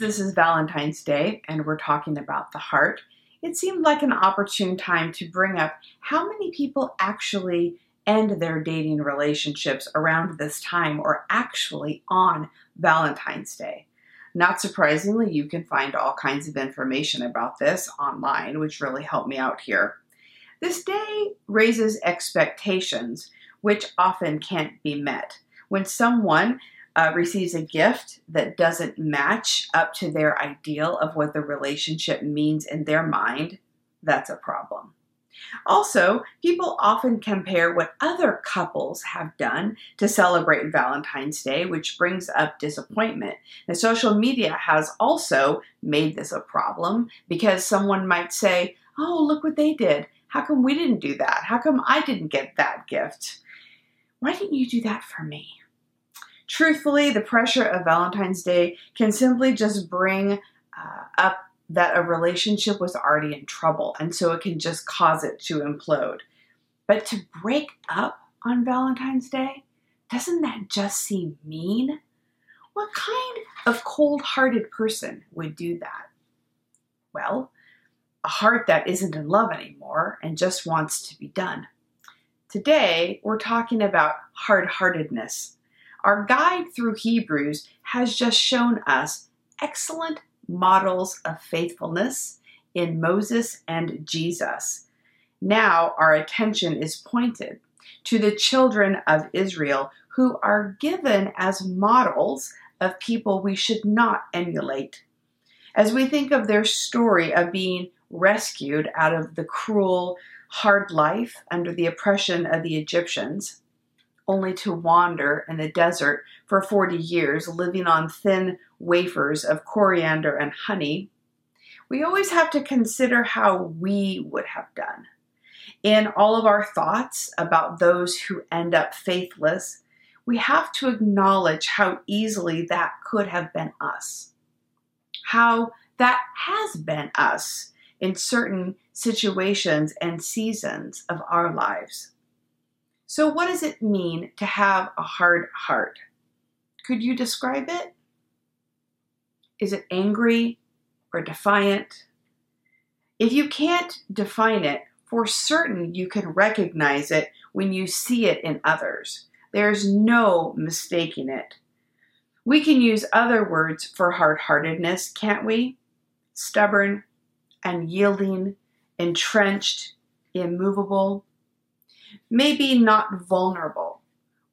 this is Valentine's Day and we're talking about the heart, it seemed like an opportune time to bring up how many people actually end their dating relationships around this time or actually on Valentine's Day. Not surprisingly, you can find all kinds of information about this online, which really helped me out here. This day raises expectations, which often can't be met. When someone uh, receives a gift that doesn't match up to their ideal of what the relationship means in their mind, that's a problem. Also, people often compare what other couples have done to celebrate Valentine's Day, which brings up disappointment. And social media has also made this a problem because someone might say, Oh, look what they did. How come we didn't do that? How come I didn't get that gift? Why didn't you do that for me? Truthfully, the pressure of Valentine's Day can simply just bring uh, up that a relationship was already in trouble, and so it can just cause it to implode. But to break up on Valentine's Day, doesn't that just seem mean? What kind of cold hearted person would do that? Well, a heart that isn't in love anymore and just wants to be done. Today, we're talking about hard heartedness. Our guide through Hebrews has just shown us excellent models of faithfulness in Moses and Jesus. Now our attention is pointed to the children of Israel who are given as models of people we should not emulate. As we think of their story of being rescued out of the cruel, hard life under the oppression of the Egyptians, only to wander in the desert for 40 years, living on thin wafers of coriander and honey, we always have to consider how we would have done. In all of our thoughts about those who end up faithless, we have to acknowledge how easily that could have been us. How that has been us in certain situations and seasons of our lives. So, what does it mean to have a hard heart? Could you describe it? Is it angry or defiant? If you can't define it, for certain you can recognize it when you see it in others. There's no mistaking it. We can use other words for hard heartedness, can't we? Stubborn, unyielding, entrenched, immovable, maybe not vulnerable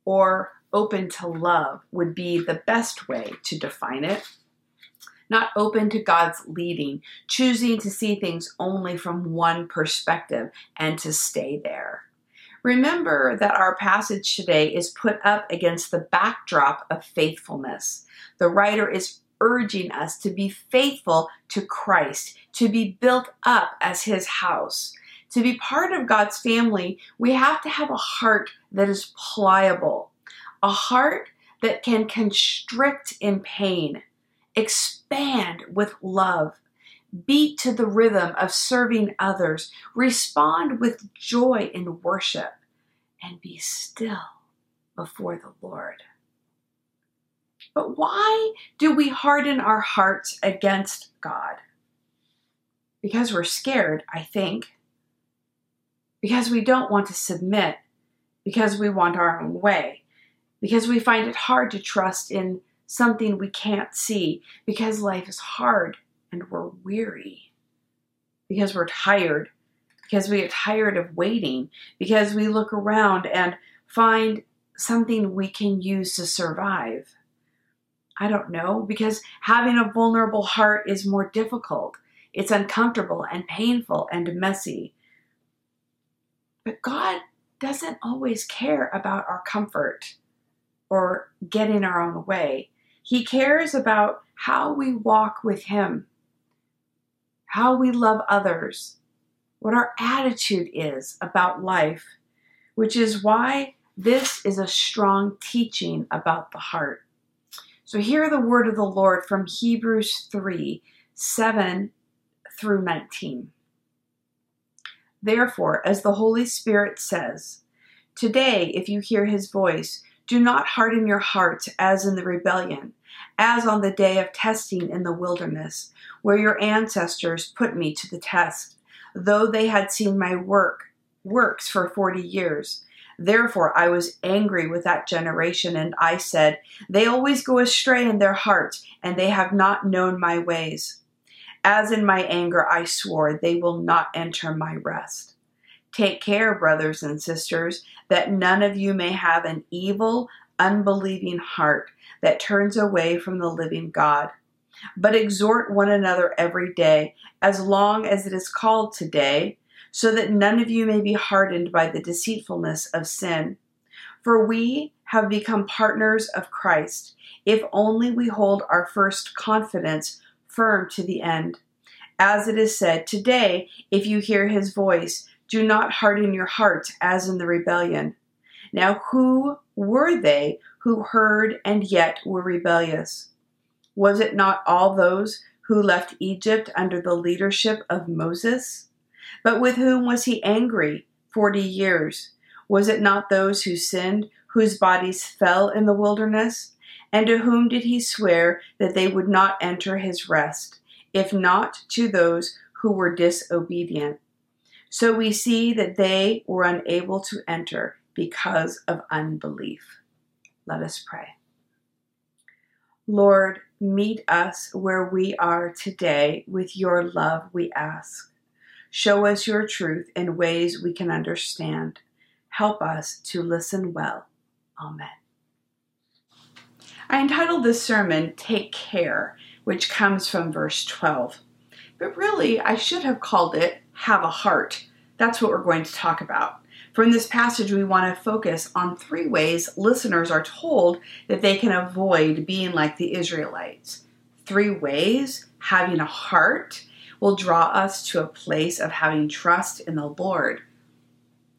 or open to love would be the best way to define it. Not open to God's leading, choosing to see things only from one perspective and to stay there. Remember that our passage today is put up against the backdrop of faithfulness. The writer is urging us to be faithful to Christ, to be built up as his house. To be part of God's family, we have to have a heart that is pliable, a heart that can constrict in pain, expand with love, beat to the rhythm of serving others, respond with joy in worship, and be still before the Lord. But why do we harden our hearts against God? Because we're scared, I think because we don't want to submit, because we want our own way, because we find it hard to trust in something we can't see, because life is hard and we're weary, because we're tired, because we get tired of waiting, because we look around and find something we can use to survive. I don't know, because having a vulnerable heart is more difficult. It's uncomfortable and painful and messy. But God doesn't always care about our comfort or getting our own way. He cares about how we walk with Him, how we love others, what our attitude is about life, which is why this is a strong teaching about the heart. So, hear the word of the Lord from Hebrews 3 7 through 19. Therefore, as the Holy Spirit says, Today, if you hear his voice, do not harden your hearts as in the rebellion, as on the day of testing in the wilderness, where your ancestors put me to the test, though they had seen my work works for 40 years. Therefore I was angry with that generation, and I said, They always go astray in their heart, and they have not known my ways. As in my anger I swore, they will not enter my rest. Take care, brothers and sisters, that none of you may have an evil, unbelieving heart that turns away from the living God. But exhort one another every day, as long as it is called today, so that none of you may be hardened by the deceitfulness of sin. For we have become partners of Christ, if only we hold our first confidence firm to the end. As it is said, Today, if you hear his voice, do not harden your hearts as in the rebellion. Now, who were they who heard and yet were rebellious? Was it not all those who left Egypt under the leadership of Moses? But with whom was he angry forty years? Was it not those who sinned, whose bodies fell in the wilderness? And to whom did he swear that they would not enter his rest, if not to those who were disobedient? So we see that they were unable to enter because of unbelief. Let us pray. Lord, meet us where we are today with your love, we ask. Show us your truth in ways we can understand. Help us to listen well. Amen. I entitled this sermon, Take Care, which comes from verse 12. But really, I should have called it Have a Heart. That's what we're going to talk about. From this passage, we want to focus on three ways listeners are told that they can avoid being like the Israelites. Three ways having a heart will draw us to a place of having trust in the Lord,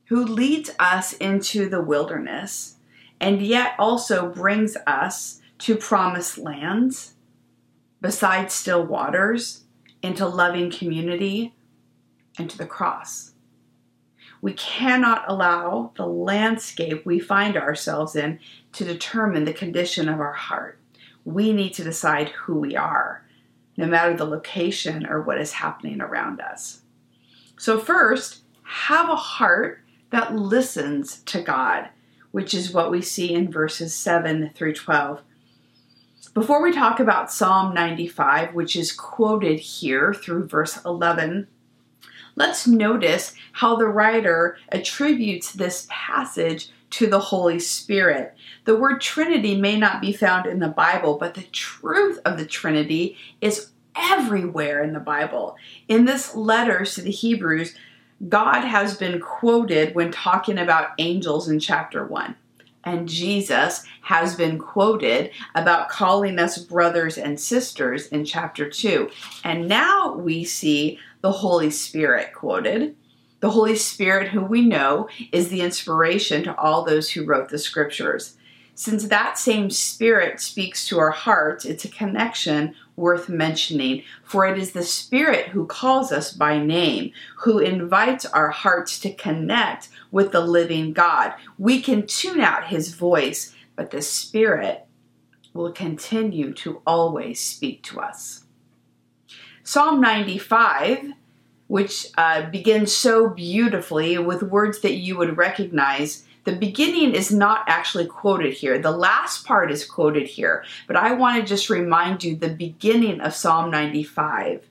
who leads us into the wilderness and yet also brings us to promised lands, beside still waters, into loving community, and to the cross. We cannot allow the landscape we find ourselves in to determine the condition of our heart. We need to decide who we are, no matter the location or what is happening around us. So, first, have a heart that listens to God, which is what we see in verses 7 through 12. Before we talk about Psalm 95, which is quoted here through verse 11, let's notice how the writer attributes this passage to the Holy Spirit. The word Trinity may not be found in the Bible, but the truth of the Trinity is everywhere in the Bible. In this letter to the Hebrews, God has been quoted when talking about angels in chapter 1. And Jesus has been quoted about calling us brothers and sisters in chapter 2. And now we see the Holy Spirit quoted. The Holy Spirit, who we know is the inspiration to all those who wrote the scriptures. Since that same Spirit speaks to our hearts, it's a connection worth mentioning, for it is the Spirit who calls us by name, who invites our hearts to connect with the living God. We can tune out His voice, but the Spirit will continue to always speak to us. Psalm 95, which uh, begins so beautifully with words that you would recognize, the beginning is not actually quoted here. The last part is quoted here, but I want to just remind you the beginning of Psalm 95.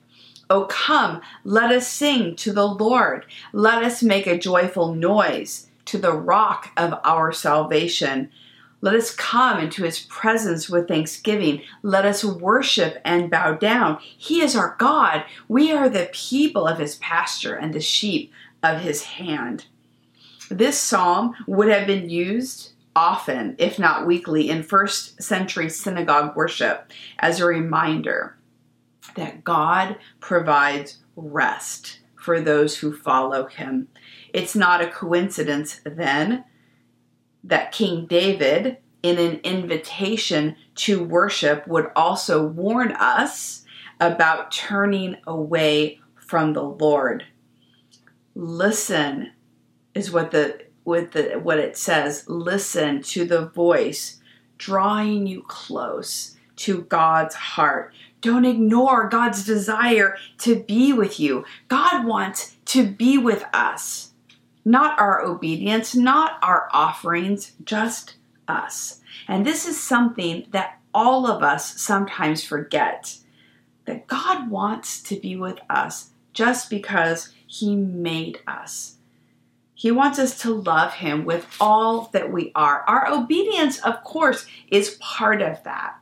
Oh, come, let us sing to the Lord. Let us make a joyful noise to the rock of our salvation. Let us come into his presence with thanksgiving. Let us worship and bow down. He is our God. We are the people of his pasture and the sheep of his hand. This psalm would have been used often, if not weekly, in first century synagogue worship as a reminder that God provides rest for those who follow him. It's not a coincidence then that King David, in an invitation to worship, would also warn us about turning away from the Lord. Listen is what the what the what it says. Listen to the voice drawing you close to God's heart. Don't ignore God's desire to be with you. God wants to be with us. Not our obedience, not our offerings, just us. And this is something that all of us sometimes forget that God wants to be with us just because He made us. He wants us to love Him with all that we are. Our obedience, of course, is part of that.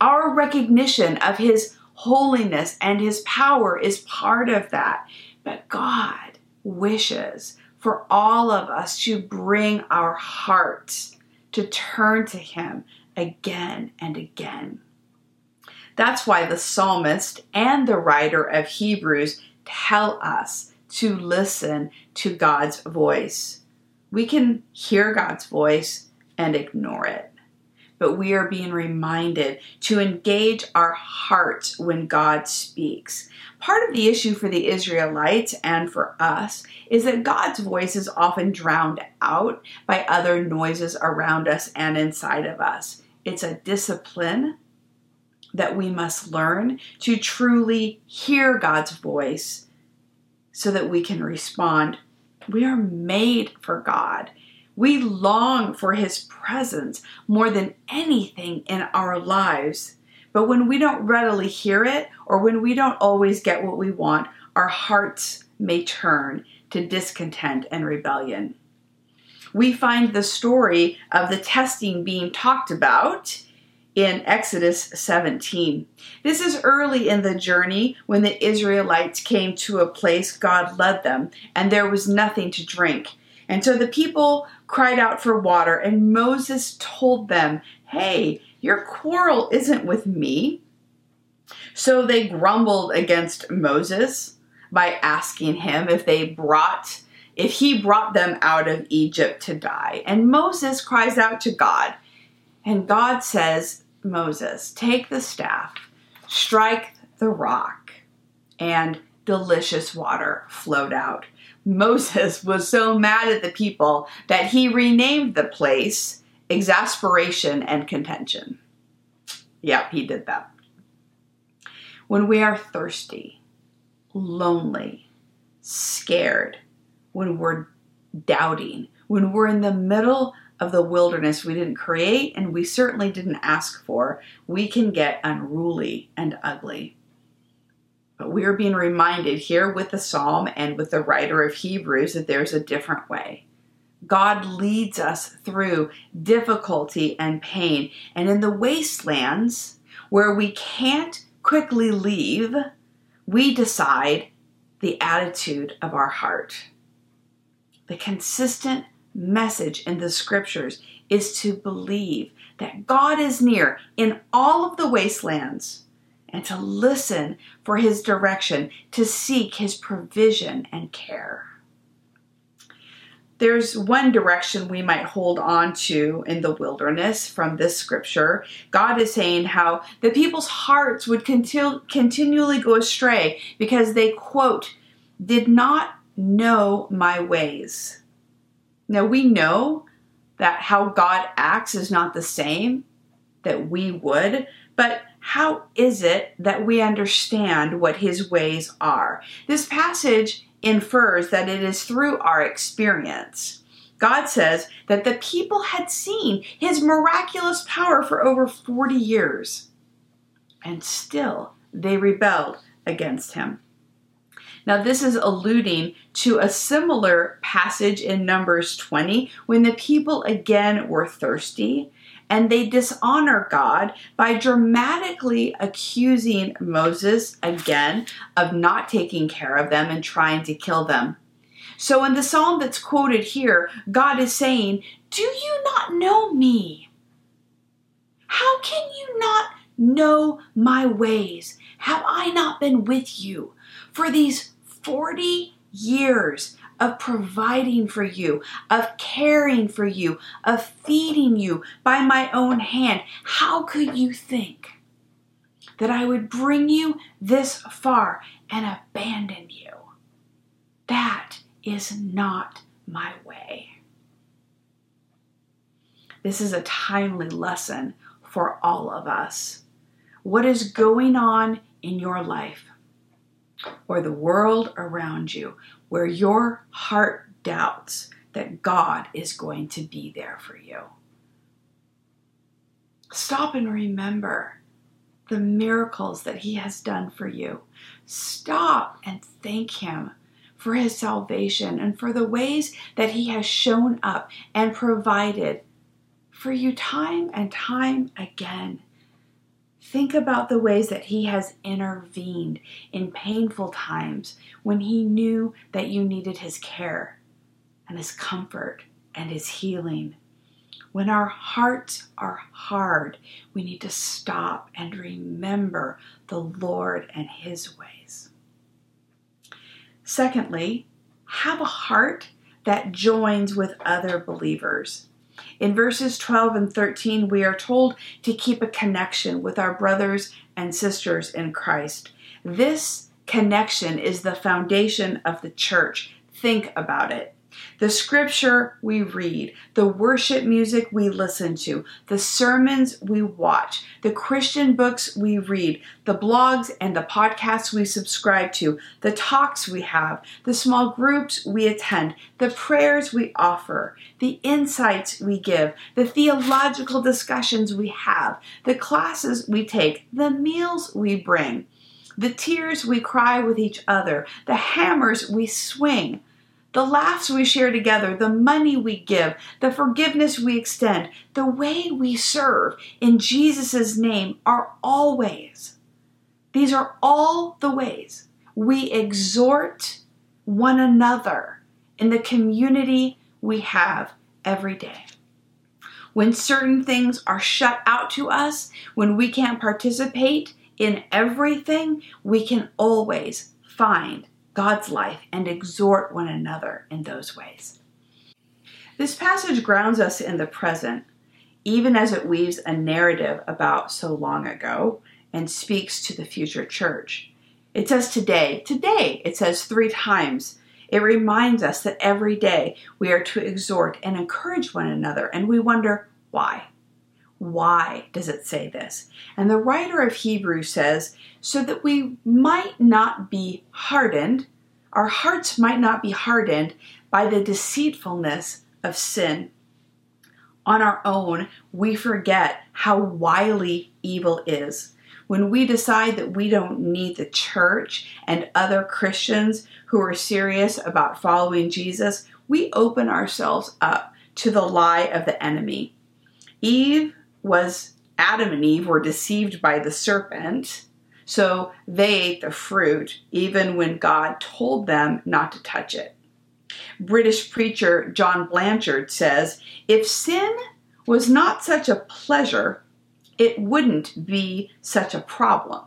Our recognition of His holiness and His power is part of that. But God wishes for all of us to bring our hearts to turn to Him again and again. That's why the psalmist and the writer of Hebrews tell us to listen to God's voice. We can hear God's voice and ignore it, but we are being reminded to engage our hearts when God speaks. Part of the issue for the Israelites and for us is that God's voice is often drowned out by other noises around us and inside of us. It's a discipline that we must learn to truly hear God's voice so that we can respond. We are made for God. We long for His presence more than anything in our lives. But when we don't readily hear it, or when we don't always get what we want, our hearts may turn to discontent and rebellion. We find the story of the testing being talked about in Exodus 17. This is early in the journey when the Israelites came to a place God led them, and there was nothing to drink. And so the people cried out for water, and Moses told them, Hey, your quarrel isn't with me. So they grumbled against Moses by asking him if they brought if he brought them out of Egypt to die. And Moses cries out to God. And God says, Moses, take the staff, strike the rock, and delicious water flowed out. Moses was so mad at the people that he renamed the place Exasperation and Contention. Yep, he did that. When we are thirsty, lonely, scared, when we're doubting, when we're in the middle of the wilderness we didn't create and we certainly didn't ask for, we can get unruly and ugly. But we are being reminded here with the psalm and with the writer of Hebrews that there's a different way. God leads us through difficulty and pain. And in the wastelands where we can't quickly leave, we decide the attitude of our heart. The consistent message in the scriptures is to believe that God is near in all of the wastelands and to listen for his direction, to seek his provision and care. There's one direction we might hold on to in the wilderness from this scripture. God is saying how the people's hearts would continu- continually go astray because they, quote, did not know my ways. Now we know that how God acts is not the same that we would, but how is it that we understand what his ways are? This passage infers that it is through our experience. God says that the people had seen his miraculous power for over 40 years, and still they rebelled against him. Now, this is alluding to a similar passage in Numbers 20 when the people again were thirsty and they dishonor God by dramatically accusing Moses again of not taking care of them and trying to kill them. So, in the psalm that's quoted here, God is saying, Do you not know me? How can you not know my ways? Have I not been with you for these 40 years of providing for you, of caring for you, of feeding you by my own hand. How could you think that I would bring you this far and abandon you? That is not my way. This is a timely lesson for all of us. What is going on in your life or the world around you where your heart doubts that God is going to be there for you? Stop and remember the miracles that He has done for you. Stop and thank Him for His salvation and for the ways that He has shown up and provided for you time and time again. Think about the ways that He has intervened in painful times when He knew that you needed His care and His comfort and His healing. When our hearts are hard, we need to stop and remember the Lord and His ways. Secondly, have a heart that joins with other believers. In verses 12 and 13, we are told to keep a connection with our brothers and sisters in Christ. This connection is the foundation of the church. Think about it the scripture we read, the worship music we listen to, the sermons we watch, the Christian books we read, the blogs and the podcasts we subscribe to, the talks we have, the small groups we attend, the prayers we offer, the insights we give, the theological discussions we have, the classes we take, the meals we bring the tears we cry with each other, the hammers we swing, the laughs we share together, the money we give, the forgiveness we extend, the way we serve in Jesus' name are all ways. These are all the ways we exhort one another in the community we have every day. When certain things are shut out to us, when we can't participate in everything, we can always find God's life and exhort one another in those ways. This passage grounds us in the present, even as it weaves a narrative about so long ago and speaks to the future church. It says today, today, it says three times. It reminds us that every day we are to exhort and encourage one another, and we wonder why. Why does it say this? And the writer of Hebrews says, so that we might not be hardened, our hearts might not be hardened by the deceitfulness of sin. On our own, we forget how wily evil is. When we decide that we don't need the church and other Christians who are serious about following Jesus, we open ourselves up to the lie of the enemy. Eve was Adam and Eve were deceived by the serpent, so they ate the fruit even when God told them not to touch it. British preacher John Blanchard says if sin was not such a pleasure, it wouldn't be such a problem.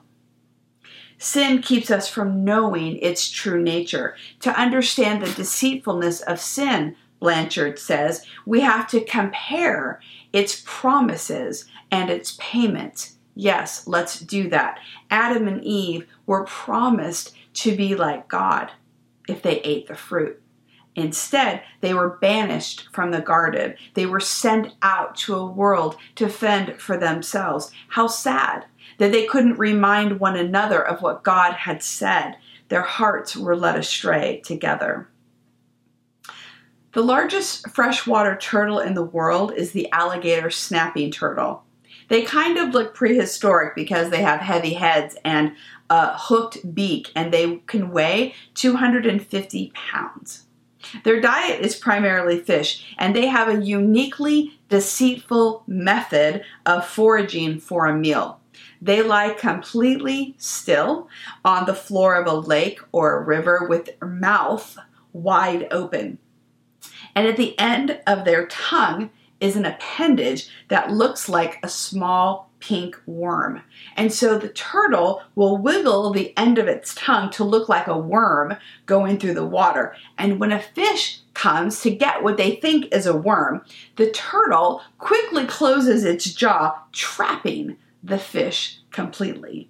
Sin keeps us from knowing its true nature. To understand the deceitfulness of sin, Blanchard says, we have to compare its promises and its payments. Yes, let's do that. Adam and Eve were promised to be like God if they ate the fruit. Instead, they were banished from the garden. They were sent out to a world to fend for themselves. How sad that they couldn't remind one another of what God had said. Their hearts were led astray together. The largest freshwater turtle in the world is the alligator snapping turtle. They kind of look prehistoric because they have heavy heads and a hooked beak, and they can weigh 250 pounds. Their diet is primarily fish, and they have a uniquely deceitful method of foraging for a meal. They lie completely still on the floor of a lake or a river with their mouth wide open. And at the end of their tongue is an appendage that looks like a small pink worm. And so the turtle will wiggle the end of its tongue to look like a worm going through the water. And when a fish comes to get what they think is a worm, the turtle quickly closes its jaw, trapping the fish completely.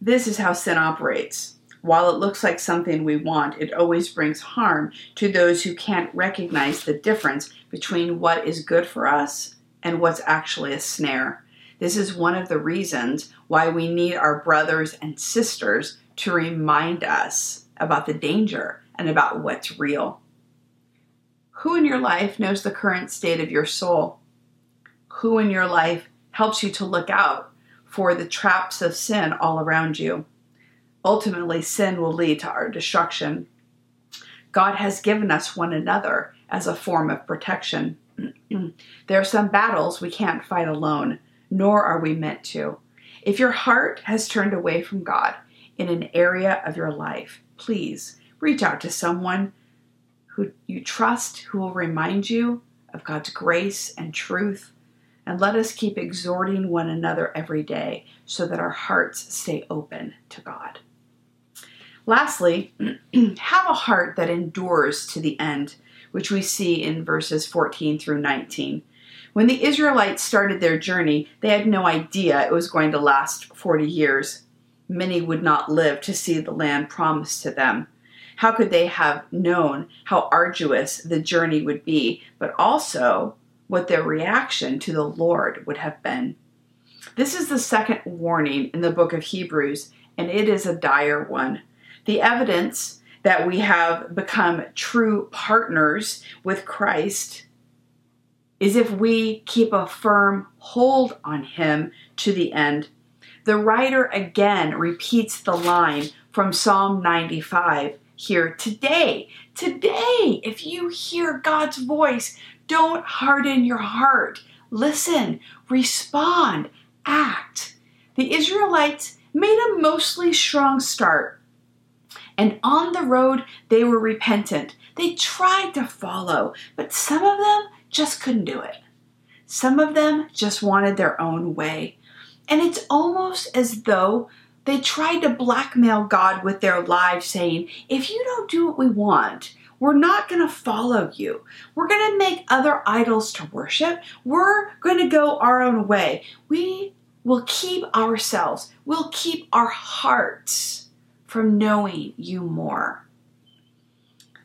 This is how sin operates. While it looks like something we want, it always brings harm to those who can't recognize the difference between what is good for us and what's actually a snare. This is one of the reasons why we need our brothers and sisters to remind us about the danger and about what's real. Who in your life knows the current state of your soul? Who in your life helps you to look out for the traps of sin all around you? Ultimately, sin will lead to our destruction. God has given us one another as a form of protection. there are some battles we can't fight alone, nor are we meant to. If your heart has turned away from God in an area of your life, please reach out to someone who you trust who will remind you of God's grace and truth. And let us keep exhorting one another every day so that our hearts stay open to God. Lastly, have a heart that endures to the end, which we see in verses 14 through 19. When the Israelites started their journey, they had no idea it was going to last 40 years. Many would not live to see the land promised to them. How could they have known how arduous the journey would be, but also what their reaction to the Lord would have been? This is the second warning in the book of Hebrews, and it is a dire one. The evidence that we have become true partners with Christ is if we keep a firm hold on Him to the end. The writer again repeats the line from Psalm 95 here today. Today, if you hear God's voice, don't harden your heart. Listen, respond, act. The Israelites made a mostly strong start. And on the road, they were repentant. They tried to follow, but some of them just couldn't do it. Some of them just wanted their own way. And it's almost as though they tried to blackmail God with their lives, saying, If you don't do what we want, we're not going to follow you. We're going to make other idols to worship. We're going to go our own way. We will keep ourselves, we'll keep our hearts from knowing you more.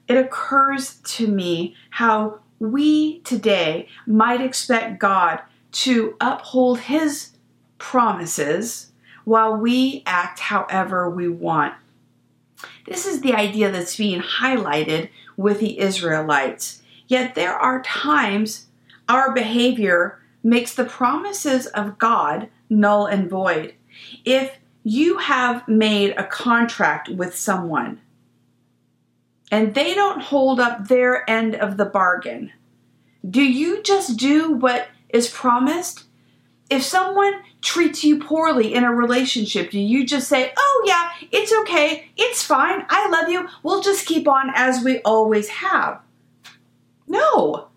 It occurs to me how we today might expect God to uphold his promises while we act however we want. This is the idea that's being highlighted with the Israelites. Yet there are times our behavior makes the promises of God null and void. If you have made a contract with someone and they don't hold up their end of the bargain, do you just do what is promised? If someone treats you poorly in a relationship, do you just say, oh, yeah, it's okay, it's fine, I love you, we'll just keep on as we always have? No.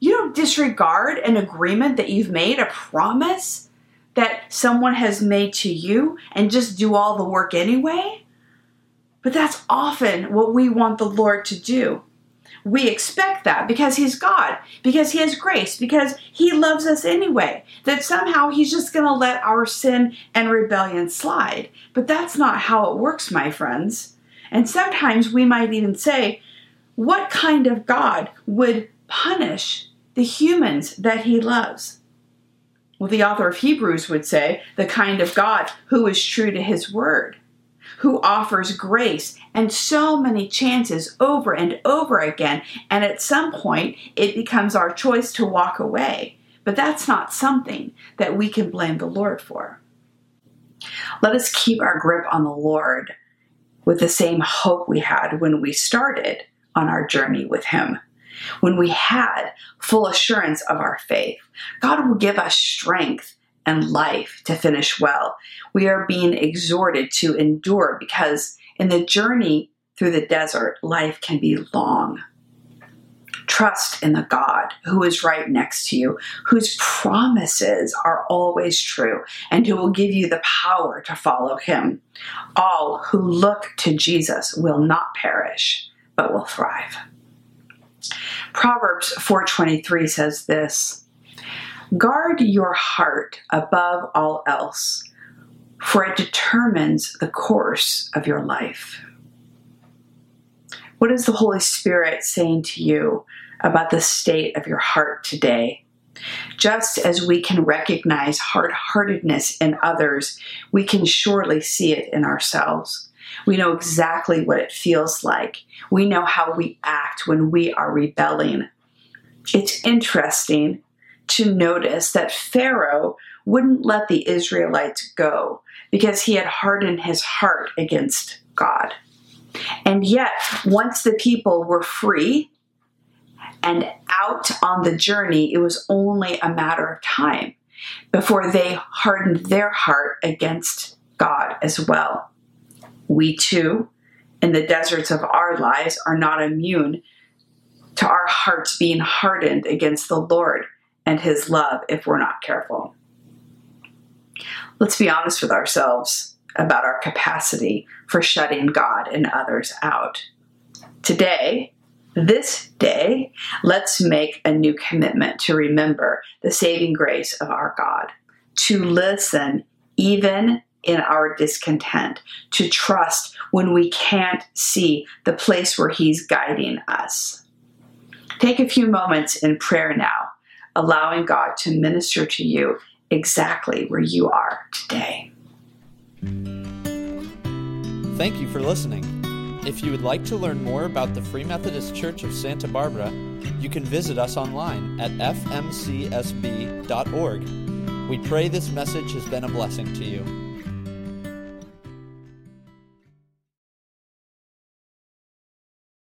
You don't disregard an agreement that you've made, a promise that someone has made to you, and just do all the work anyway. But that's often what we want the Lord to do. We expect that because He's God, because He has grace, because He loves us anyway, that somehow He's just going to let our sin and rebellion slide. But that's not how it works, my friends. And sometimes we might even say, what kind of God would punish the humans that He loves? Well, the author of Hebrews would say, the kind of God who is true to His word who offers grace and so many chances over and over again. And at some point, it becomes our choice to walk away. But that's not something that we can blame the Lord for. Let us keep our grip on the Lord with the same hope we had when we started on our journey with Him. When we had full assurance of our faith, God will give us strength and life to finish well. We are being exhorted to endure because in the journey through the desert, life can be long. Trust in the God who is right next to you, whose promises are always true, and who will give you the power to follow him. All who look to Jesus will not perish, but will thrive. Proverbs 4:23 says this, Guard your heart above all else, for it determines the course of your life. What is the Holy Spirit saying to you about the state of your heart today? Just as we can recognize hard heartedness in others, we can surely see it in ourselves. We know exactly what it feels like. We know how we act when we are rebelling. It's interesting to notice that Pharaoh wouldn't let the Israelites go because he had hardened his heart against God. And yet, once the people were free and out on the journey, it was only a matter of time before they hardened their heart against God as well. We too, in the deserts of our lives, are not immune to our hearts being hardened against the Lord and His love if we're not careful. Let's be honest with ourselves about our capacity for shutting God and others out. Today, this day, let's make a new commitment to remember the saving grace of our God, to listen even in our discontent, to trust when we can't see the place where He's guiding us. Take a few moments in prayer now, allowing God to minister to you exactly where you are today. Thank you for listening. If you would like to learn more about the Free Methodist Church of Santa Barbara, you can visit us online at fmcsb.org. We pray this message has been a blessing to you.